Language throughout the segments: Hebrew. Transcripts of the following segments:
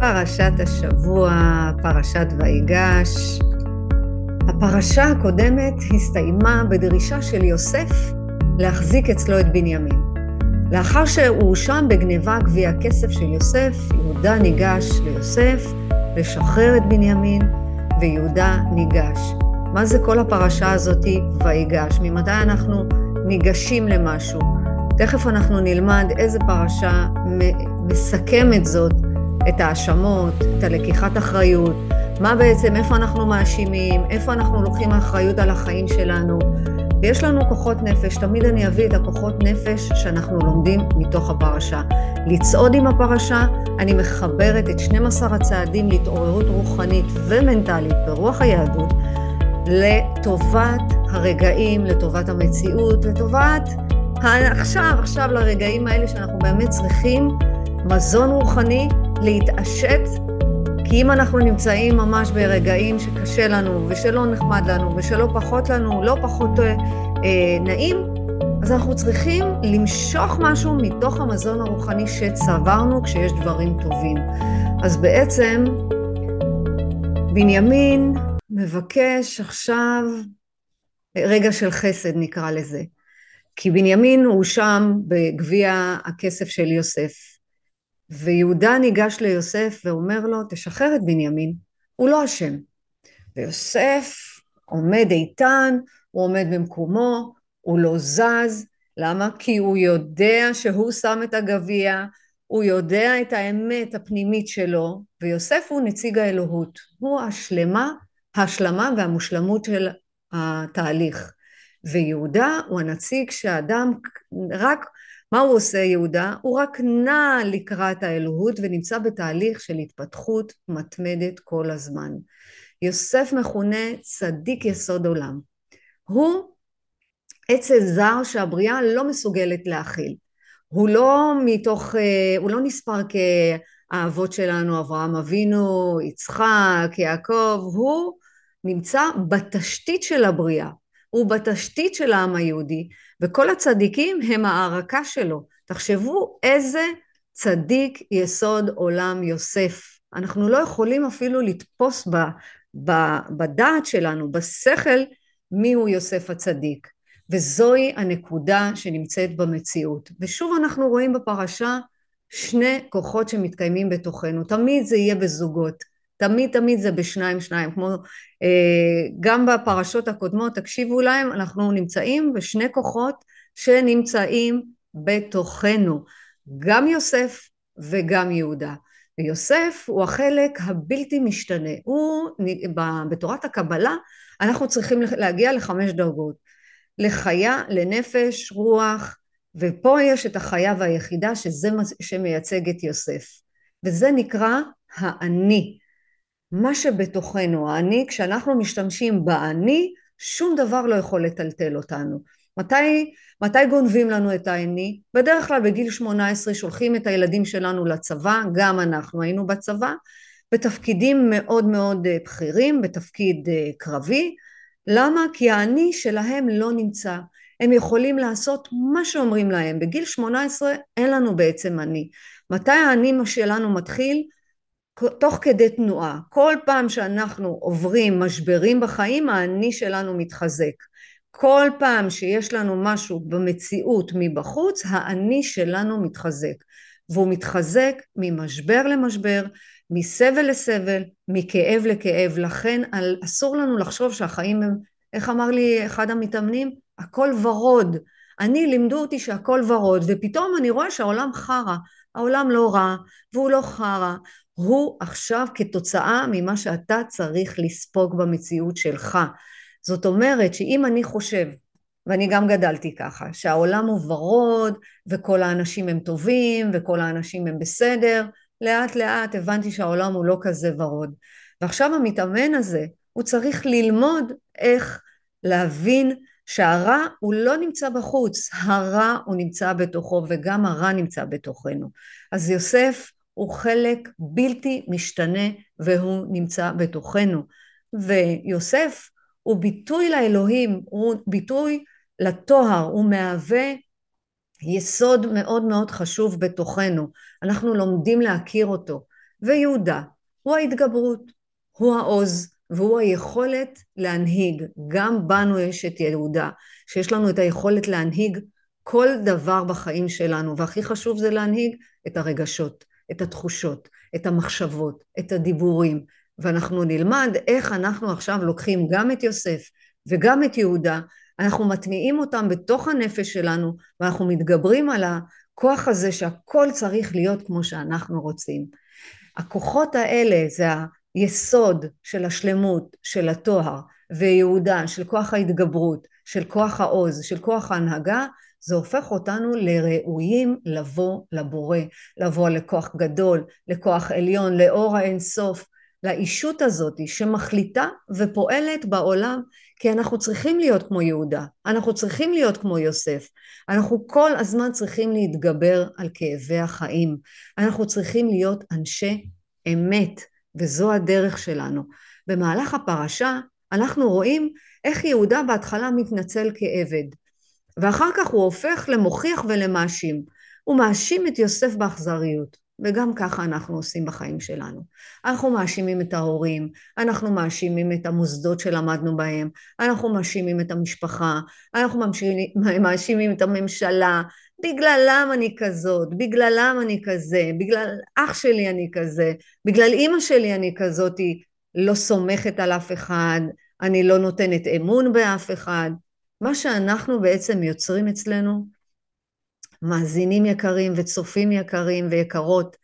פרשת השבוע, פרשת ויגש. הפרשה הקודמת הסתיימה בדרישה של יוסף להחזיק אצלו את בנימין. לאחר שהואשם בגניבה גביע הכסף של יוסף, יהודה ניגש ליוסף לשחרר את בנימין, ויהודה ניגש. מה זה כל הפרשה הזאתי ויגש? ממתי אנחנו ניגשים למשהו? תכף אנחנו נלמד איזה פרשה מסכמת זאת את ההאשמות, את הלקיחת אחריות, מה בעצם, איפה אנחנו מאשימים, איפה אנחנו לוקחים אחריות על החיים שלנו. ויש לנו כוחות נפש, תמיד אני אביא את הכוחות נפש שאנחנו לומדים מתוך הפרשה. לצעוד עם הפרשה, אני מחברת את 12 הצעדים להתעוררות רוחנית ומנטלית ברוח היהדות, לטובת הרגעים, לטובת המציאות, לטובת עכשיו, עכשיו לרגעים האלה שאנחנו באמת צריכים מזון רוחני להתעשת, כי אם אנחנו נמצאים ממש ברגעים שקשה לנו, ושלא נחמד לנו, ושלא פחות לנו, לא פחות אה, נעים, אז אנחנו צריכים למשוך משהו מתוך המזון הרוחני שצברנו כשיש דברים טובים. אז בעצם בנימין מבקש עכשיו רגע של חסד נקרא לזה. כי בנימין הואשם בגביע הכסף של יוסף. ויהודה ניגש ליוסף ואומר לו, תשחרר את בנימין, הוא לא אשם. ויוסף עומד איתן, הוא עומד במקומו, הוא לא זז, למה? כי הוא יודע שהוא שם את הגביע, הוא יודע את האמת הפנימית שלו, ויוסף הוא נציג האלוהות, הוא השלמה, ההשלמה והמושלמות של התהליך. ויהודה הוא הנציג שהאדם רק מה הוא עושה יהודה? הוא רק נע לקראת האלוהות ונמצא בתהליך של התפתחות מתמדת כל הזמן. יוסף מכונה צדיק יסוד עולם. הוא עץ זר שהבריאה לא מסוגלת להכיל. הוא לא מתוך, אה, הוא לא נספר כאבות שלנו, אברהם אבינו, יצחק, יעקב, הוא נמצא בתשתית של הבריאה. הוא בתשתית של העם היהודי, וכל הצדיקים הם הערקה שלו. תחשבו איזה צדיק יסוד עולם יוסף. אנחנו לא יכולים אפילו לתפוס ב, ב, בדעת שלנו, בשכל, מיהו יוסף הצדיק. וזוהי הנקודה שנמצאת במציאות. ושוב אנחנו רואים בפרשה שני כוחות שמתקיימים בתוכנו. תמיד זה יהיה בזוגות. תמיד תמיד זה בשניים שניים, כמו אה, גם בפרשות הקודמות, תקשיבו להם, אנחנו נמצאים בשני כוחות שנמצאים בתוכנו, גם יוסף וגם יהודה. ויוסף הוא החלק הבלתי משתנה, הוא בתורת הקבלה אנחנו צריכים להגיע לחמש דרגות, לחיה, לנפש, רוח, ופה יש את החיה והיחידה שזה שמייצג את יוסף, וזה נקרא האני. מה שבתוכנו, האני, כשאנחנו משתמשים באני, שום דבר לא יכול לטלטל אותנו. מתי, מתי גונבים לנו את האני? בדרך כלל בגיל 18 שולחים את הילדים שלנו לצבא, גם אנחנו היינו בצבא, בתפקידים מאוד מאוד אה, בכירים, בתפקיד אה, קרבי. למה? כי האני שלהם לא נמצא. הם יכולים לעשות מה שאומרים להם. בגיל 18 אין לנו בעצם אני. מתי האני שלנו מתחיל? תוך כדי תנועה. כל פעם שאנחנו עוברים משברים בחיים, האני שלנו מתחזק. כל פעם שיש לנו משהו במציאות מבחוץ, האני שלנו מתחזק. והוא מתחזק ממשבר למשבר, מסבל לסבל, מכאב לכאב. לכן אסור לנו לחשוב שהחיים הם, איך אמר לי אחד המתאמנים? הכל ורוד. אני, לימדו אותי שהכל ורוד, ופתאום אני רואה שהעולם חרא. העולם לא רע, והוא לא חרא, הוא עכשיו כתוצאה ממה שאתה צריך לספוג במציאות שלך. זאת אומרת שאם אני חושב, ואני גם גדלתי ככה, שהעולם הוא ורוד וכל האנשים הם טובים וכל האנשים הם בסדר, לאט לאט הבנתי שהעולם הוא לא כזה ורוד. ועכשיו המתאמן הזה, הוא צריך ללמוד איך להבין שהרע הוא לא נמצא בחוץ, הרע הוא נמצא בתוכו וגם הרע נמצא בתוכנו. אז יוסף הוא חלק בלתי משתנה והוא נמצא בתוכנו. ויוסף הוא ביטוי לאלוהים, הוא ביטוי לטוהר, הוא מהווה יסוד מאוד מאוד חשוב בתוכנו. אנחנו לומדים להכיר אותו. ויהודה הוא ההתגברות, הוא העוז, והוא היכולת להנהיג. גם בנו יש את יהודה, שיש לנו את היכולת להנהיג כל דבר בחיים שלנו, והכי חשוב זה להנהיג את הרגשות, את התחושות, את המחשבות, את הדיבורים, ואנחנו נלמד איך אנחנו עכשיו לוקחים גם את יוסף וגם את יהודה, אנחנו מטמיעים אותם בתוך הנפש שלנו, ואנחנו מתגברים על הכוח הזה שהכל צריך להיות כמו שאנחנו רוצים. הכוחות האלה זה היסוד של השלמות, של הטוהר, ויהודה, של כוח ההתגברות, של כוח העוז, של כוח ההנהגה, זה הופך אותנו לראויים לבוא לבורא, לבוא לכוח גדול, לכוח עליון, לאור האינסוף, לאישות הזאת שמחליטה ופועלת בעולם כי אנחנו צריכים להיות כמו יהודה, אנחנו צריכים להיות כמו יוסף, אנחנו כל הזמן צריכים להתגבר על כאבי החיים, אנחנו צריכים להיות אנשי אמת וזו הדרך שלנו. במהלך הפרשה אנחנו רואים איך יהודה בהתחלה מתנצל כעבד ואחר כך הוא הופך למוכיח ולמאשים. הוא מאשים את יוסף באכזריות, וגם ככה אנחנו עושים בחיים שלנו. אנחנו מאשימים את ההורים, אנחנו מאשימים את המוסדות שלמדנו בהם, אנחנו מאשימים את המשפחה, אנחנו מאשימים את הממשלה, בגללם אני כזאת, בגללם אני כזה, בגלל אח שלי אני כזה, בגלל אימא שלי אני כזאתי, לא סומכת על אף אחד, אני לא נותנת אמון באף אחד. מה שאנחנו בעצם יוצרים אצלנו, מאזינים יקרים וצופים יקרים ויקרות,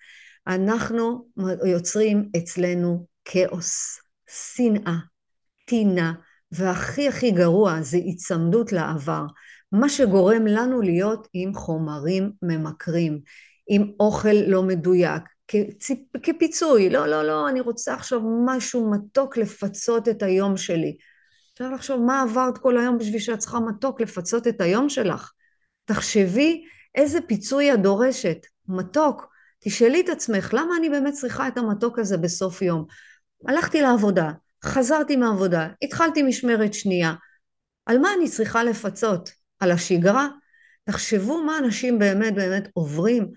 אנחנו יוצרים אצלנו כאוס, שנאה, טינה, והכי הכי גרוע זה היצמדות לעבר, מה שגורם לנו להיות עם חומרים ממכרים, עם אוכל לא מדויק, כפיצוי, לא, לא, לא, אני רוצה עכשיו משהו מתוק לפצות את היום שלי. אפשר לחשוב מה עברת כל היום בשביל שאת צריכה מתוק לפצות את היום שלך. תחשבי איזה פיצוי את דורשת, מתוק. תשאלי את עצמך, למה אני באמת צריכה את המתוק הזה בסוף יום? הלכתי לעבודה, חזרתי מהעבודה, התחלתי משמרת שנייה. על מה אני צריכה לפצות? על השגרה? תחשבו מה אנשים באמת באמת עוברים.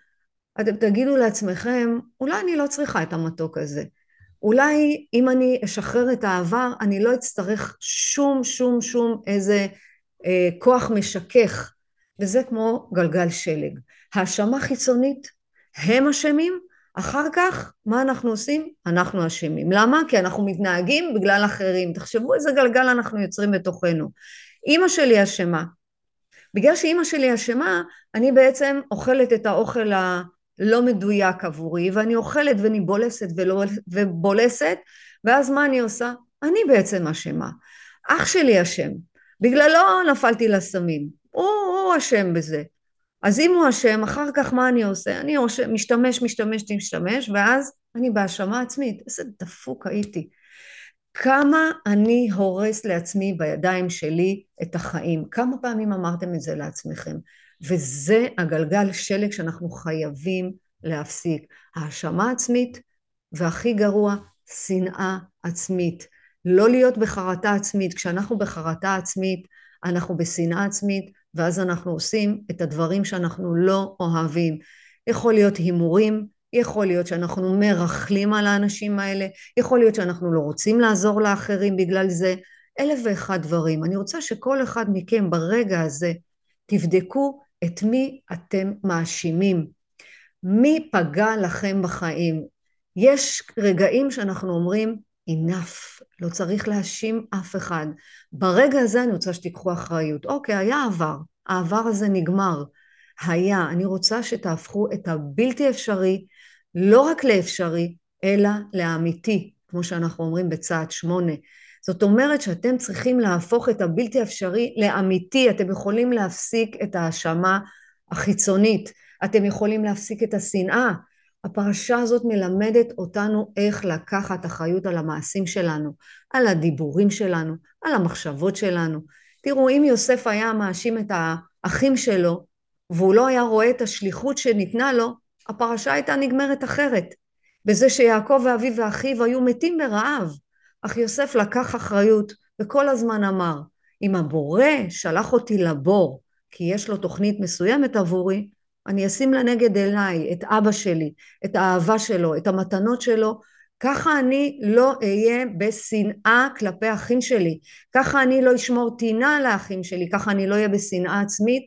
אתם תגידו לעצמכם, אולי אני לא צריכה את המתוק הזה. אולי אם אני אשחרר את העבר, אני לא אצטרך שום שום שום איזה אה, כוח משכך, וזה כמו גלגל שלג. האשמה חיצונית, הם אשמים, אחר כך, מה אנחנו עושים? אנחנו אשמים. למה? כי אנחנו מתנהגים בגלל אחרים. תחשבו איזה גלגל אנחנו יוצרים בתוכנו. אימא שלי אשמה. בגלל שאימא שלי אשמה, אני בעצם אוכלת את האוכל ה... לא מדויק עבורי, ואני אוכלת ואני בולסת ולא, ובולסת, ואז מה אני עושה? אני בעצם אשמה. אח שלי אשם, בגללו נפלתי לסמים, הוא אשם בזה. אז אם הוא אשם, אחר כך מה אני עושה? אני משתמש, משתמש, משתמש, ואז אני בהאשמה עצמית. איזה דפוק הייתי. כמה אני הורס לעצמי בידיים שלי את החיים. כמה פעמים אמרתם את זה לעצמכם? וזה הגלגל שלג שאנחנו חייבים להפסיק. האשמה עצמית, והכי גרוע, שנאה עצמית. לא להיות בחרטה עצמית. כשאנחנו בחרטה עצמית, אנחנו בשנאה עצמית, ואז אנחנו עושים את הדברים שאנחנו לא אוהבים. יכול להיות הימורים, יכול להיות שאנחנו מרכלים על האנשים האלה, יכול להיות שאנחנו לא רוצים לעזור לאחרים בגלל זה, אלף ואחד דברים. אני רוצה שכל אחד מכם ברגע הזה תבדקו את מי אתם מאשימים, מי פגע לכם בחיים. יש רגעים שאנחנו אומרים, enough, לא צריך להאשים אף אחד. ברגע הזה אני רוצה שתיקחו אחריות. אוקיי, היה עבר, העבר הזה נגמר. היה, אני רוצה שתהפכו את הבלתי אפשרי לא רק לאפשרי, אלא לאמיתי, כמו שאנחנו אומרים בצעד שמונה. זאת אומרת שאתם צריכים להפוך את הבלתי אפשרי לאמיתי, אתם יכולים להפסיק את ההאשמה החיצונית, אתם יכולים להפסיק את השנאה. הפרשה הזאת מלמדת אותנו איך לקחת אחריות על המעשים שלנו, על הדיבורים שלנו, על המחשבות שלנו. תראו, אם יוסף היה מאשים את האחים שלו, והוא לא היה רואה את השליחות שניתנה לו, הפרשה הייתה נגמרת אחרת. בזה שיעקב ואביו ואחיו היו מתים ברעב. אך יוסף לקח אחריות וכל הזמן אמר, אם הבורא שלח אותי לבור כי יש לו תוכנית מסוימת עבורי, אני אשים לנגד עיניי את אבא שלי, את האהבה שלו, את המתנות שלו, ככה אני לא אהיה בשנאה כלפי אחים שלי, ככה אני לא אשמור טינה לאחים שלי, ככה אני לא אהיה בשנאה עצמית,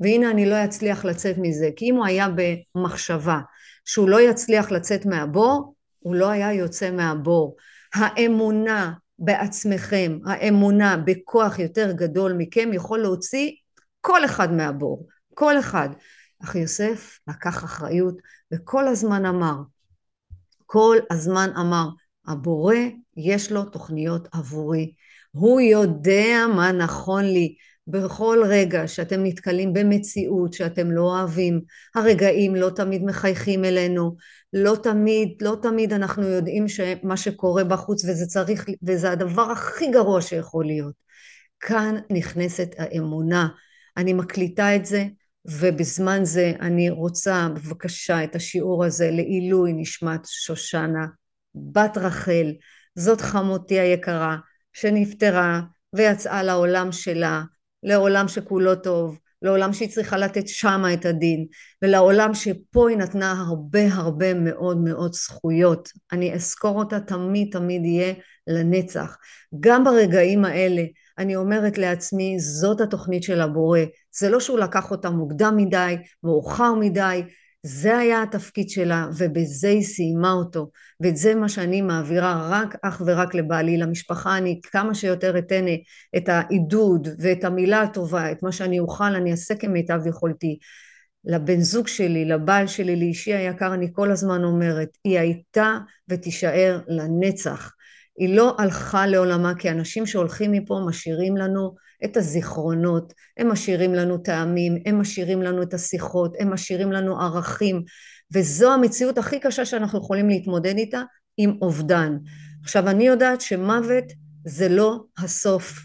והנה אני לא אצליח לצאת מזה, כי אם הוא היה במחשבה שהוא לא יצליח לצאת מהבור, הוא לא היה יוצא מהבור. האמונה בעצמכם, האמונה בכוח יותר גדול מכם יכול להוציא כל אחד מהבור, כל אחד. אך יוסף לקח אחריות וכל הזמן אמר, כל הזמן אמר, הבורא יש לו תוכניות עבורי, הוא יודע מה נכון לי. בכל רגע שאתם נתקלים במציאות שאתם לא אוהבים, הרגעים לא תמיד מחייכים אלינו, לא תמיד, לא תמיד אנחנו יודעים שמה שקורה בחוץ וזה צריך, וזה הדבר הכי גרוע שיכול להיות. כאן נכנסת האמונה. אני מקליטה את זה, ובזמן זה אני רוצה בבקשה את השיעור הזה לעילוי נשמת שושנה, בת רחל, זאת חמותי היקרה, שנפטרה ויצאה לעולם שלה, לעולם שכולו טוב, לעולם שהיא צריכה לתת שמה את הדין, ולעולם שפה היא נתנה הרבה הרבה מאוד מאוד זכויות. אני אזכור אותה תמיד תמיד יהיה לנצח. גם ברגעים האלה אני אומרת לעצמי, זאת התוכנית של הבורא. זה לא שהוא לקח אותה מוקדם מדי, מאוחר מדי, זה היה התפקיד שלה ובזה היא סיימה אותו. ואת זה מה שאני מעבירה רק אך ורק לבעלי למשפחה. אני כמה שיותר אתן את העידוד ואת המילה הטובה את מה שאני אוכל אני אעשה כמיטב יכולתי. לבן זוג שלי לבעל שלי לאישי היקר אני כל הזמן אומרת היא הייתה ותישאר לנצח. היא לא הלכה לעולמה כי אנשים שהולכים מפה משאירים לנו את הזיכרונות, הם משאירים לנו טעמים, הם משאירים לנו את השיחות, הם משאירים לנו ערכים וזו המציאות הכי קשה שאנחנו יכולים להתמודד איתה עם אובדן. עכשיו אני יודעת שמוות זה לא הסוף,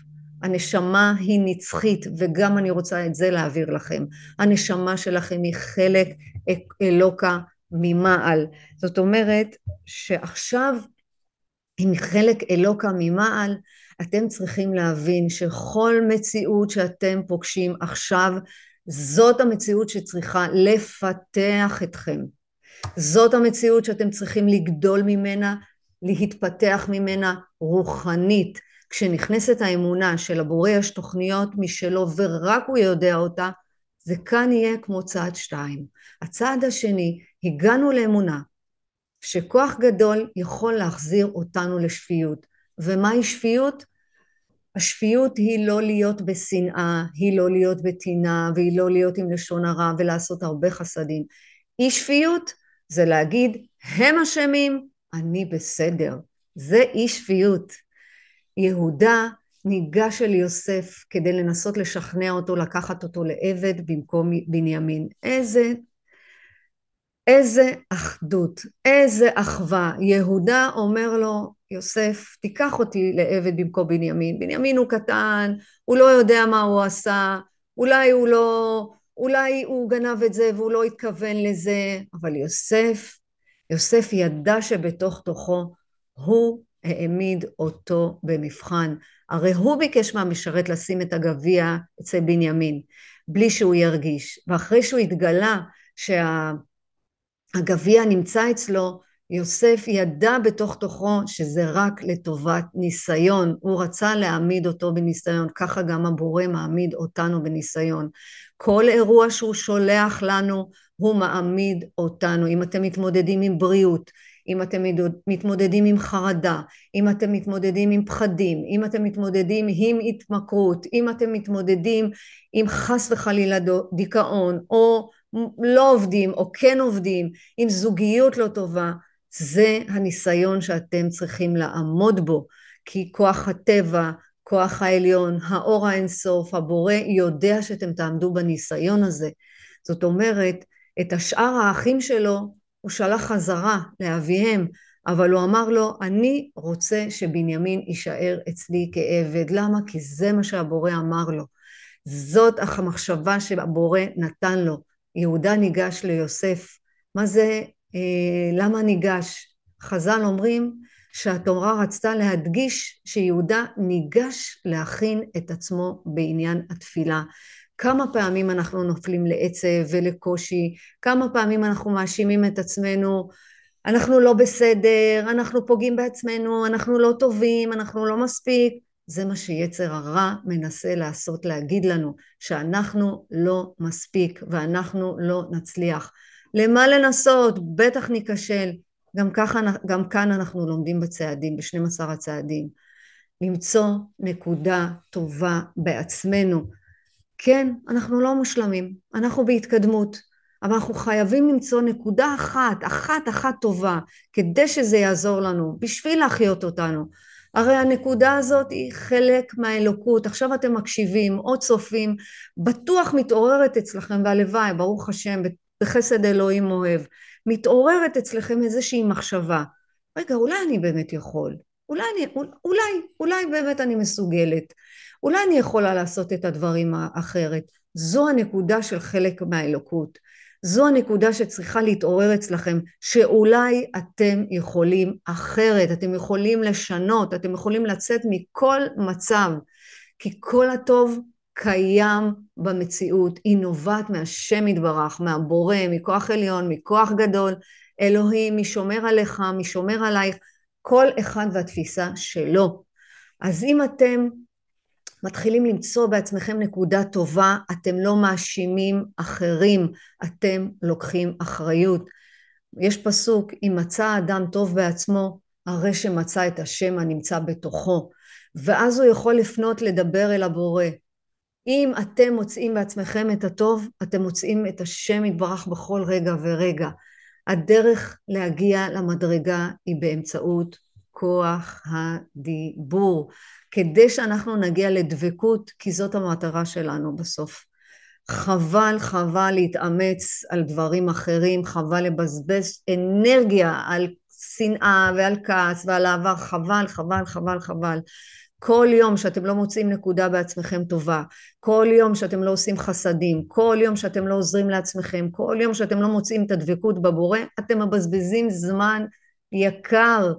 הנשמה היא נצחית וגם אני רוצה את זה להעביר לכם, הנשמה שלכם היא חלק אלוקה ממעל, זאת אומרת שעכשיו אם חלק אלוקה ממעל, אתם צריכים להבין שכל מציאות שאתם פוגשים עכשיו, זאת המציאות שצריכה לפתח אתכם. זאת המציאות שאתם צריכים לגדול ממנה, להתפתח ממנה רוחנית. כשנכנסת האמונה שלבורא יש תוכניות משלו ורק הוא יודע אותה, זה כאן יהיה כמו צעד שתיים. הצעד השני, הגענו לאמונה, שכוח גדול יכול להחזיר אותנו לשפיות. ומהי שפיות? השפיות היא לא להיות בשנאה, היא לא להיות בטינה, והיא לא להיות עם לשון הרע ולעשות הרבה חסדים. אי שפיות זה להגיד, הם אשמים, אני בסדר. זה אי שפיות. יהודה ניגש אל יוסף כדי לנסות לשכנע אותו לקחת אותו לעבד במקום בנימין. איזה איזה אחדות, איזה אחווה. יהודה אומר לו, יוסף, תיקח אותי לעבד במקום בנימין. בנימין הוא קטן, הוא לא יודע מה הוא עשה, אולי הוא לא, אולי הוא גנב את זה והוא לא התכוון לזה, אבל יוסף, יוסף ידע שבתוך תוכו הוא העמיד אותו במבחן. הרי הוא ביקש מהמשרת לשים את הגביע אצל בנימין, בלי שהוא ירגיש. ואחרי שהוא התגלה שה... הגביע נמצא אצלו, יוסף ידע בתוך תוכו שזה רק לטובת ניסיון, הוא רצה להעמיד אותו בניסיון, ככה גם הבורא מעמיד אותנו בניסיון. כל אירוע שהוא שולח לנו, הוא מעמיד אותנו. אם אתם מתמודדים עם בריאות, אם אתם מתמודדים עם חרדה, אם אתם מתמודדים עם פחדים, אם אתם מתמודדים עם התמכרות, אם אתם מתמודדים עם חס וחלילה דיכאון, או לא עובדים או כן עובדים, עם זוגיות לא טובה, זה הניסיון שאתם צריכים לעמוד בו, כי כוח הטבע, כוח העליון, האור האינסוף, הבורא, יודע שאתם תעמדו בניסיון הזה. זאת אומרת, את השאר האחים שלו הוא שלח חזרה לאביהם, אבל הוא אמר לו, אני רוצה שבנימין יישאר אצלי כעבד. למה? כי זה מה שהבורא אמר לו. זאת המחשבה שהבורא נתן לו. יהודה ניגש ליוסף. מה זה, אה, למה ניגש? חז"ל אומרים שהתורה רצתה להדגיש שיהודה ניגש להכין את עצמו בעניין התפילה. כמה פעמים אנחנו נופלים לעצב ולקושי, כמה פעמים אנחנו מאשימים את עצמנו, אנחנו לא בסדר, אנחנו פוגעים בעצמנו, אנחנו לא טובים, אנחנו לא מספיק. זה מה שיצר הרע מנסה לעשות, להגיד לנו, שאנחנו לא מספיק ואנחנו לא נצליח. למה לנסות? בטח ניכשל. גם ככה, גם כאן אנחנו לומדים בצעדים, ב-12 הצעדים. למצוא נקודה טובה בעצמנו. כן, אנחנו לא מושלמים, אנחנו בהתקדמות, אבל אנחנו חייבים למצוא נקודה אחת, אחת אחת טובה, כדי שזה יעזור לנו, בשביל להחיות אותנו. הרי הנקודה הזאת היא חלק מהאלוקות. עכשיו אתם מקשיבים או צופים, בטוח מתעוררת אצלכם, והלוואי, ברוך השם, בחסד אלוהים אוהב, מתעוררת אצלכם איזושהי מחשבה. רגע, אולי אני באמת יכול, אולי, אני, אולי, אולי באמת אני מסוגלת, אולי אני יכולה לעשות את הדברים האחרת. זו הנקודה של חלק מהאלוקות. זו הנקודה שצריכה להתעורר אצלכם, שאולי אתם יכולים אחרת, אתם יכולים לשנות, אתם יכולים לצאת מכל מצב, כי כל הטוב קיים במציאות, היא נובעת מהשם יתברך, מהבורא, מכוח עליון, מכוח גדול, אלוהים, מי שומר עליך, מי שומר עלייך, כל אחד והתפיסה שלו. אז אם אתם מתחילים למצוא בעצמכם נקודה טובה, אתם לא מאשימים אחרים, אתם לוקחים אחריות. יש פסוק, אם מצא אדם טוב בעצמו, הרי שמצא את השם הנמצא בתוכו. ואז הוא יכול לפנות לדבר אל הבורא. אם אתם מוצאים בעצמכם את הטוב, אתם מוצאים את השם יתברך בכל רגע ורגע. הדרך להגיע למדרגה היא באמצעות כוח הדיבור, כדי שאנחנו נגיע לדבקות, כי זאת המטרה שלנו בסוף. חבל, חבל להתאמץ על דברים אחרים, חבל לבזבז אנרגיה על שנאה ועל כעס ועל העבר, חבל, חבל, חבל, חבל. כל יום שאתם לא מוצאים נקודה בעצמכם טובה, כל יום שאתם לא עושים חסדים, כל יום שאתם לא עוזרים לעצמכם, כל יום שאתם לא מוצאים את הדבקות בבורא, אתם מבזבזים זמן יקר.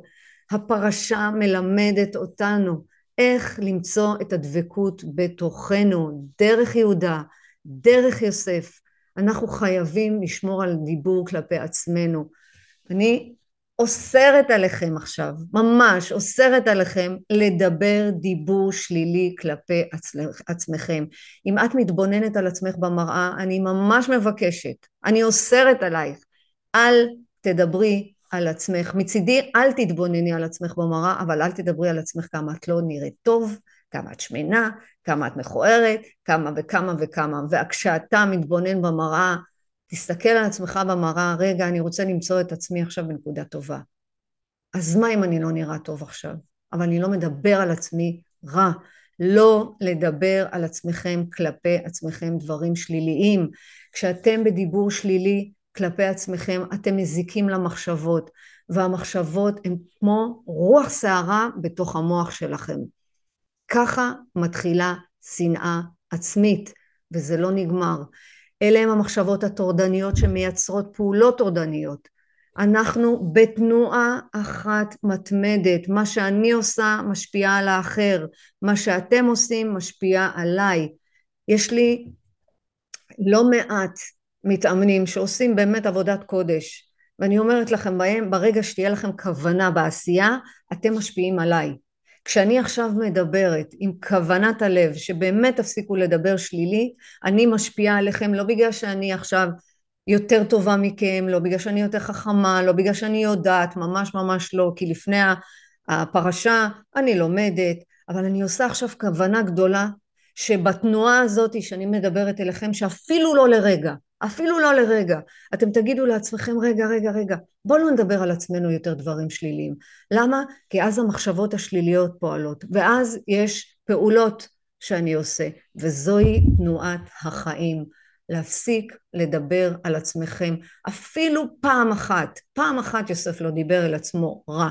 הפרשה מלמדת אותנו איך למצוא את הדבקות בתוכנו, דרך יהודה, דרך יוסף. אנחנו חייבים לשמור על דיבור כלפי עצמנו. אני אוסרת עליכם עכשיו, ממש אוסרת עליכם לדבר דיבור שלילי כלפי עצמכם. אם את מתבוננת על עצמך במראה, אני ממש מבקשת, אני אוסרת עלייך, אל תדברי על עצמך. מצידי אל תתבונני על עצמך במראה, אבל אל תדברי על עצמך כמה את לא נראית טוב, כמה את שמנה, כמה את מכוערת, כמה וכמה וכמה. וכשאתה מתבונן במראה, תסתכל על עצמך במראה, רגע, אני רוצה למצוא את עצמי עכשיו בנקודה טובה. אז מה אם אני לא נראה טוב עכשיו? אבל אני לא מדבר על עצמי רע. לא לדבר על עצמכם כלפי עצמכם דברים שליליים. כשאתם בדיבור שלילי, כלפי עצמכם, אתם מזיקים למחשבות, והמחשבות הן כמו רוח סערה בתוך המוח שלכם. ככה מתחילה שנאה עצמית, וזה לא נגמר. אלה הן המחשבות הטורדניות שמייצרות פעולות טורדניות. אנחנו בתנועה אחת מתמדת, מה שאני עושה משפיע על האחר, מה שאתם עושים משפיע עליי. יש לי לא מעט מתאמנים שעושים באמת עבודת קודש. ואני אומרת לכם בהם ברגע שתהיה לכם כוונה בעשייה אתם משפיעים עליי. כשאני עכשיו מדברת עם כוונת הלב שבאמת תפסיקו לדבר שלילי אני משפיעה עליכם לא בגלל שאני עכשיו יותר טובה מכם לא בגלל שאני יותר חכמה לא בגלל שאני יודעת ממש ממש לא כי לפני הפרשה אני לומדת אבל אני עושה עכשיו כוונה גדולה שבתנועה הזאת שאני מדברת אליכם שאפילו לא לרגע אפילו לא לרגע. אתם תגידו לעצמכם, רגע, רגע, רגע, בואו לא נדבר על עצמנו יותר דברים שליליים. למה? כי אז המחשבות השליליות פועלות, ואז יש פעולות שאני עושה, וזוהי תנועת החיים. להפסיק לדבר על עצמכם, אפילו פעם אחת, פעם אחת יוסף לא דיבר אל עצמו רע.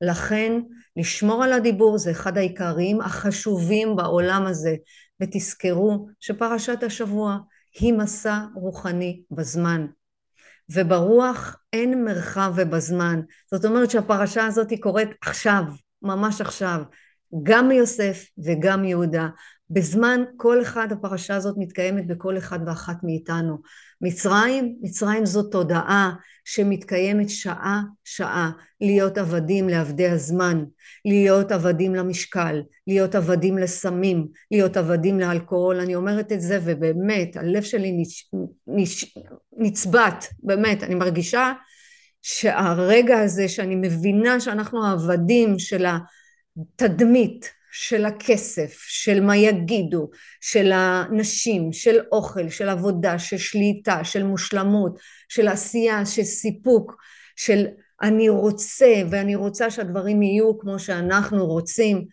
לכן לשמור על הדיבור זה אחד העיקריים החשובים בעולם הזה, ותזכרו שפרשת השבוע היא מסע רוחני בזמן. וברוח אין מרחב ובזמן. זאת אומרת שהפרשה הזאת קורית עכשיו, ממש עכשיו, גם מיוסף וגם מיהודה. בזמן כל אחד הפרשה הזאת מתקיימת בכל אחד ואחת מאיתנו. מצרים, מצרים זו תודעה שמתקיימת שעה שעה, להיות עבדים לעבדי הזמן, להיות עבדים למשקל, להיות עבדים לסמים, להיות עבדים לאלכוהול, אני אומרת את זה ובאמת הלב שלי נש, נש, נצבט, באמת, אני מרגישה שהרגע הזה שאני מבינה שאנחנו העבדים של התדמית של הכסף, של מה יגידו, של הנשים, של אוכל, של עבודה, של שליטה, של מושלמות, של עשייה, של סיפוק, של אני רוצה ואני רוצה שהדברים יהיו כמו שאנחנו רוצים,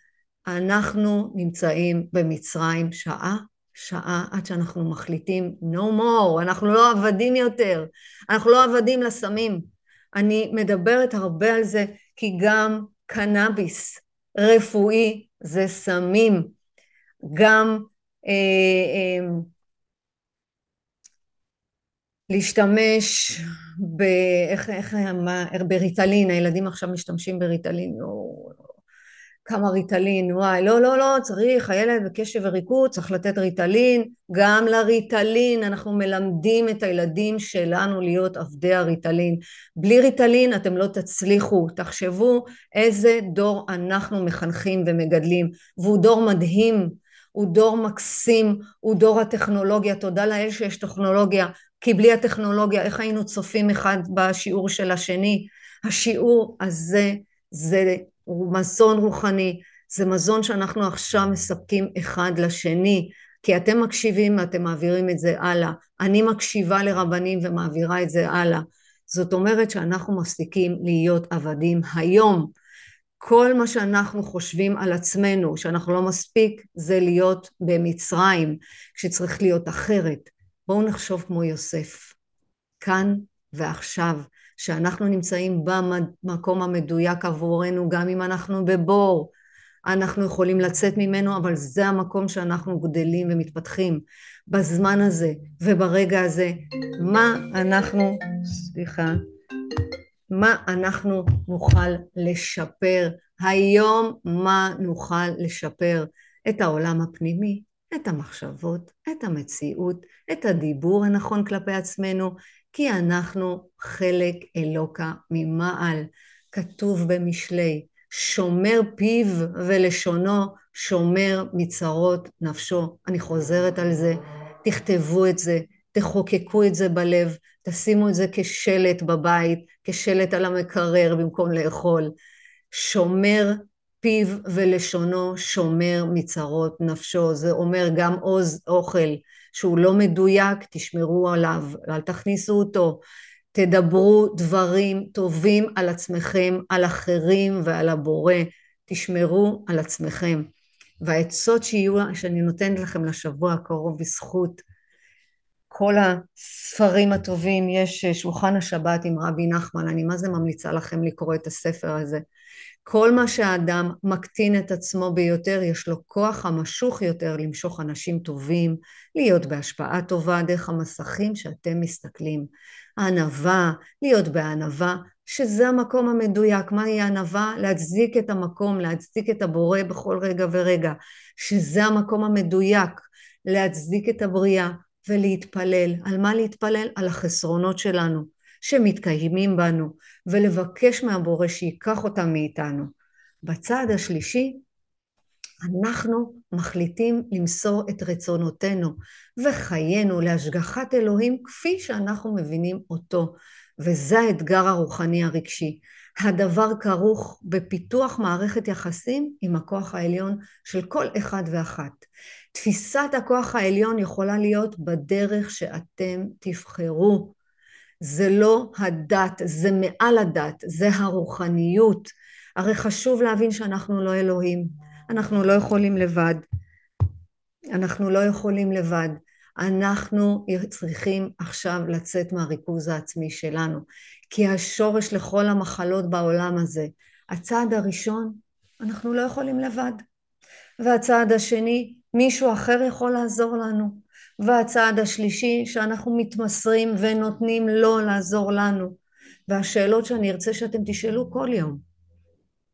אנחנו נמצאים במצרים שעה שעה עד שאנחנו מחליטים no more, אנחנו לא עבדים יותר, אנחנו לא עבדים לסמים. אני מדברת הרבה על זה כי גם קנאביס רפואי זה סמים, גם אה, אה, להשתמש ב... איך, איך, מה, בריטלין, הילדים עכשיו משתמשים בריטלין, או, כמה ריטלין, וואי, לא, לא, לא, צריך, הילד בקשב וריכוז, צריך לתת ריטלין, גם לריטלין, אנחנו מלמדים את הילדים שלנו להיות עבדי הריטלין. בלי ריטלין אתם לא תצליחו, תחשבו איזה דור אנחנו מחנכים ומגדלים, והוא דור מדהים, הוא דור מקסים, הוא דור הטכנולוגיה, תודה לאל שיש טכנולוגיה, כי בלי הטכנולוגיה איך היינו צופים אחד בשיעור של השני? השיעור הזה זה הוא מזון רוחני, זה מזון שאנחנו עכשיו מספקים אחד לשני, כי אתם מקשיבים ואתם מעבירים את זה הלאה. אני מקשיבה לרבנים ומעבירה את זה הלאה. זאת אומרת שאנחנו מפסיקים להיות עבדים היום. כל מה שאנחנו חושבים על עצמנו, שאנחנו לא מספיק, זה להיות במצרים, שצריך להיות אחרת. בואו נחשוב כמו יוסף, כאן ועכשיו. שאנחנו נמצאים במקום המדויק עבורנו גם אם אנחנו בבור אנחנו יכולים לצאת ממנו אבל זה המקום שאנחנו גדלים ומתפתחים. בזמן הזה וברגע הזה מה אנחנו סליחה מה אנחנו נוכל לשפר? היום מה נוכל לשפר? את העולם הפנימי את המחשבות, את המציאות, את הדיבור הנכון כלפי עצמנו, כי אנחנו חלק אלוקה ממעל. כתוב במשלי, שומר פיו ולשונו, שומר מצרות נפשו. אני חוזרת על זה, תכתבו את זה, תחוקקו את זה בלב, תשימו את זה כשלט בבית, כשלט על המקרר במקום לאכול. שומר פיו ולשונו, שומר מצרות נפשו. זה אומר גם עוז אוכל. שהוא לא מדויק, תשמרו עליו, אל תכניסו אותו. תדברו דברים טובים על עצמכם, על אחרים ועל הבורא. תשמרו על עצמכם. והעצות שיהיו, שאני נותנת לכם לשבוע הקרוב בזכות כל הספרים הטובים, יש שולחן השבת עם רבי נחמן, אני מה זה ממליצה לכם לקרוא את הספר הזה. כל מה שהאדם מקטין את עצמו ביותר, יש לו כוח המשוך יותר למשוך אנשים טובים, להיות בהשפעה טובה דרך המסכים שאתם מסתכלים. הענווה, להיות בענווה, שזה המקום המדויק. מהי הענווה? להצדיק את המקום, להצדיק את הבורא בכל רגע ורגע. שזה המקום המדויק, להצדיק את הבריאה ולהתפלל. על מה להתפלל? על החסרונות שלנו. שמתקיימים בנו ולבקש מהבורא שייקח אותם מאיתנו. בצעד השלישי אנחנו מחליטים למסור את רצונותינו וחיינו להשגחת אלוהים כפי שאנחנו מבינים אותו וזה האתגר הרוחני הרגשי. הדבר כרוך בפיתוח מערכת יחסים עם הכוח העליון של כל אחד ואחת. תפיסת הכוח העליון יכולה להיות בדרך שאתם תבחרו. זה לא הדת, זה מעל הדת, זה הרוחניות. הרי חשוב להבין שאנחנו לא אלוהים, אנחנו לא יכולים לבד. אנחנו לא יכולים לבד. אנחנו צריכים עכשיו לצאת מהריכוז העצמי שלנו, כי השורש לכל המחלות בעולם הזה, הצעד הראשון, אנחנו לא יכולים לבד. והצעד השני, מישהו אחר יכול לעזור לנו. והצעד השלישי שאנחנו מתמסרים ונותנים לו לעזור לנו והשאלות שאני ארצה שאתם תשאלו כל יום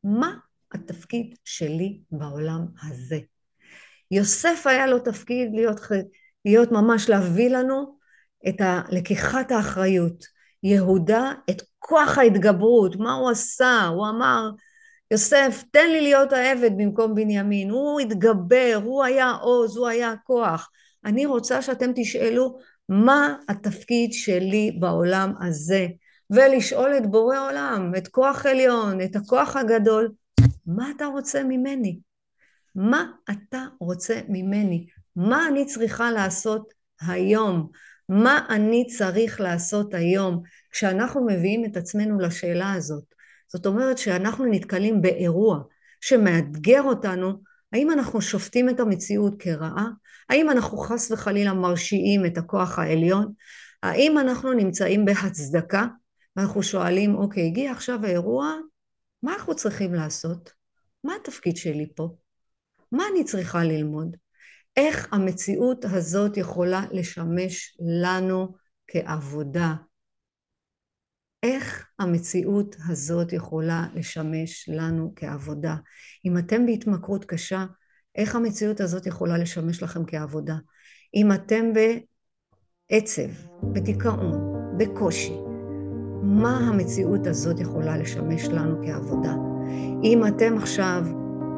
מה התפקיד שלי בעולם הזה? יוסף היה לו תפקיד להיות, להיות ממש להביא לנו את לקיחת האחריות. יהודה את כוח ההתגברות, מה הוא עשה? הוא אמר, יוסף, תן לי להיות העבד במקום בנימין. הוא התגבר, הוא היה עוז, הוא היה כוח. אני רוצה שאתם תשאלו מה התפקיד שלי בעולם הזה, ולשאול את בורא עולם, את כוח עליון, את הכוח הגדול, מה אתה רוצה ממני? מה אתה רוצה ממני? מה אני צריכה לעשות היום? מה אני צריך לעשות היום? כשאנחנו מביאים את עצמנו לשאלה הזאת. זאת אומרת שאנחנו נתקלים באירוע שמאתגר אותנו, האם אנחנו שופטים את המציאות כרעה? האם אנחנו חס וחלילה מרשיעים את הכוח העליון? האם אנחנו נמצאים בהצדקה ואנחנו שואלים, אוקיי, הגיע עכשיו האירוע, מה אנחנו צריכים לעשות? מה התפקיד שלי פה? מה אני צריכה ללמוד? איך המציאות הזאת יכולה לשמש לנו כעבודה? איך המציאות הזאת יכולה לשמש לנו כעבודה? אם אתם בהתמכרות קשה, איך המציאות הזאת יכולה לשמש לכם כעבודה? אם אתם בעצב, בדיכאון, בקושי, מה המציאות הזאת יכולה לשמש לנו כעבודה? אם אתם עכשיו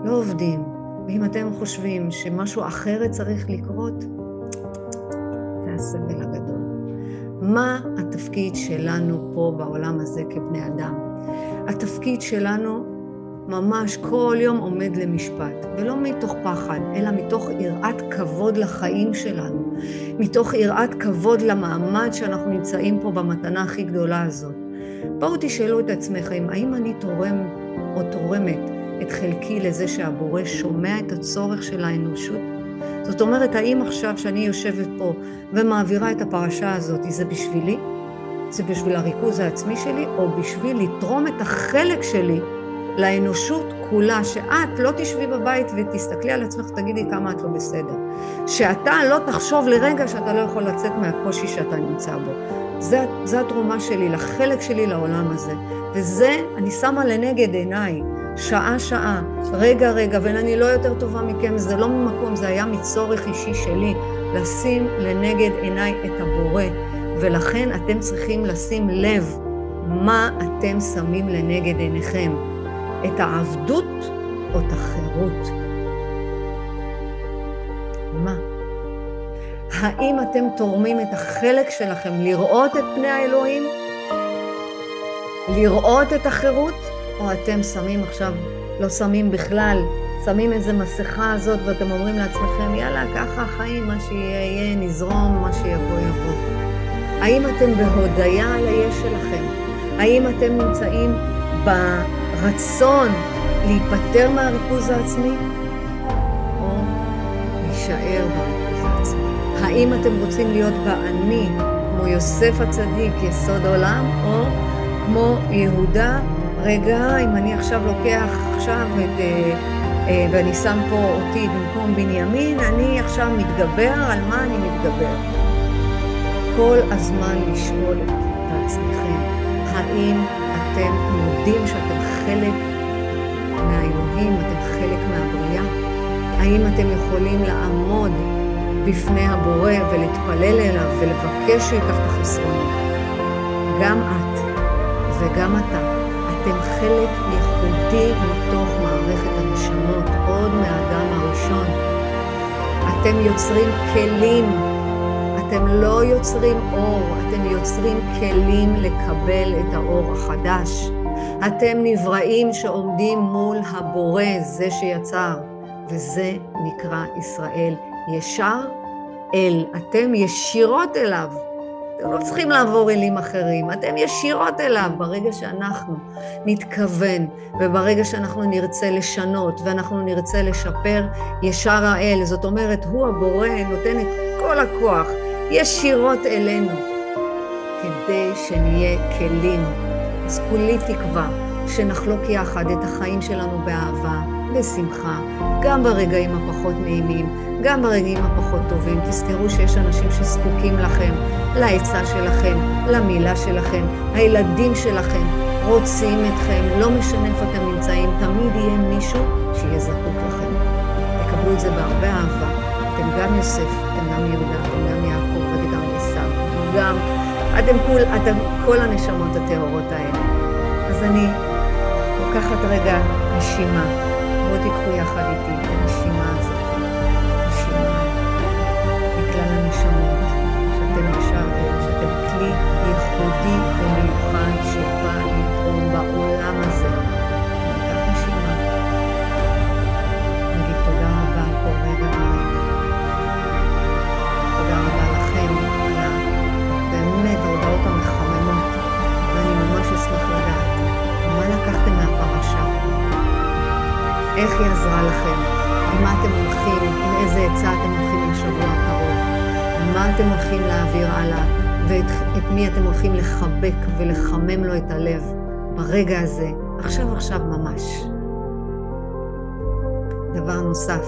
לא עובדים, ואם אתם חושבים שמשהו אחרת צריך לקרות, זה הסבל הגדול. מה התפקיד שלנו פה בעולם הזה כבני אדם? התפקיד שלנו ממש כל יום עומד למשפט, ולא מתוך פחד, אלא מתוך יראת כבוד לחיים שלנו, מתוך יראת כבוד למעמד שאנחנו נמצאים פה במתנה הכי גדולה הזאת. בואו תשאלו את עצמכם, האם אני תורם או תורמת את חלקי לזה שהבורא שומע את הצורך של האנושות? זאת אומרת, האם עכשיו שאני יושבת פה ומעבירה את הפרשה הזאת, זה בשבילי? זה בשביל הריכוז העצמי שלי, או בשביל לתרום את החלק שלי לאנושות כולה, שאת לא תשבי בבית ותסתכלי על עצמך ותגידי כמה את לא בסדר. שאתה לא תחשוב לרגע שאתה לא יכול לצאת מהקושי שאתה נמצא בו. זו התרומה שלי, לחלק שלי לעולם הזה. וזה, אני שמה לנגד עיניי. שעה-שעה, רגע-רגע, ואני לא יותר טובה מכם, זה לא ממקום, זה היה מצורך אישי שלי, לשים לנגד עיניי את הבורא, ולכן אתם צריכים לשים לב מה אתם שמים לנגד עיניכם, את העבדות או את החירות. מה? האם אתם תורמים את החלק שלכם לראות את פני האלוהים? לראות את החירות? או אתם שמים עכשיו, לא שמים בכלל, שמים איזה מסכה הזאת ואתם אומרים לעצמכם, יאללה, ככה החיים, מה שיהיה יהיה, נזרום, מה שיבוא יבוא. האם אתם בהודיה על היש שלכם? האם אתם נמצאים ברצון להיפטר מהריכוז העצמי? או להישאר בריכוז העצמי? האם אתם רוצים להיות באני, כמו יוסף הצדיק, יסוד עולם, או כמו יהודה רגע, אם אני עכשיו לוקח עכשיו את, אה, אה, ואני שם פה אותי במקום בנימין, אני עכשיו מתגבר, על מה אני מתגבר? כל הזמן לשאול את עצמכם, האם אתם מודים שאתם חלק מהאלוהים, אתם חלק מהבריאה? האם אתם יכולים לעמוד בפני הבורא ולהתפלל אליו ולבקש שהוא ייקח את החסרונות? גם את וגם אתה אתם חלק ייחודי מתוך מערכת הנשמות, עוד מהאדם הראשון. אתם יוצרים כלים, אתם לא יוצרים אור, אתם יוצרים כלים לקבל את האור החדש. אתם נבראים שעומדים מול הבורא, זה שיצר, וזה נקרא ישראל. ישר אל, אתם ישירות אליו. אתם לא צריכים לעבור אלים אחרים, אתם ישירות אליו ברגע שאנחנו נתכוון וברגע שאנחנו נרצה לשנות ואנחנו נרצה לשפר, ישר האל, זאת אומרת, הוא הבורא נותן את כל הכוח ישירות אלינו כדי שנהיה כלים. אז כולי תקווה שנחלוק יחד את החיים שלנו באהבה, בשמחה, גם ברגעים הפחות נעימים, גם ברגעים הפחות טובים. תזכרו שיש אנשים שזקוקים לכם, לעצה שלכם, למילה שלכם, הילדים שלכם רוצים אתכם, לא משנה איפה אתם נמצאים, תמיד יהיה מישהו שיהיה זקוק לכם. תקבלו את זה בהרבה אהבה. אתם גם יוסף, אתם גם יהודה, אתם גם יעקב, ואתם גם עשיו, אתם גם... אתם כל, אתם כל הנשמות הטהורות האלה. אז אני לוקחת רגע נשימה. בואו תיקחו יחד איתי את הנשימה הזאת. נשימה מכלל הנשמות שאתם ישרתם, שאתם כלי ייחודי ומיוחד שבא לתרום בעולם הזה. ולחמם לו את הלב ברגע הזה, עכשיו עכשיו ממש. דבר נוסף,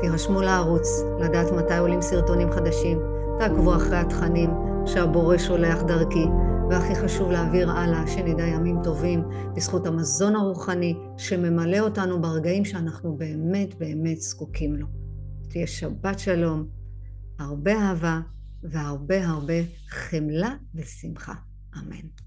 תירשמו לערוץ, לדעת מתי עולים סרטונים חדשים, תעקבו אחרי התכנים שהבורא שולח דרכי, והכי חשוב להעביר הלאה, שנדע ימים טובים בזכות המזון הרוחני שממלא אותנו ברגעים שאנחנו באמת באמת זקוקים לו. תהיה שבת שלום, הרבה אהבה והרבה הרבה חמלה ושמחה. אמן.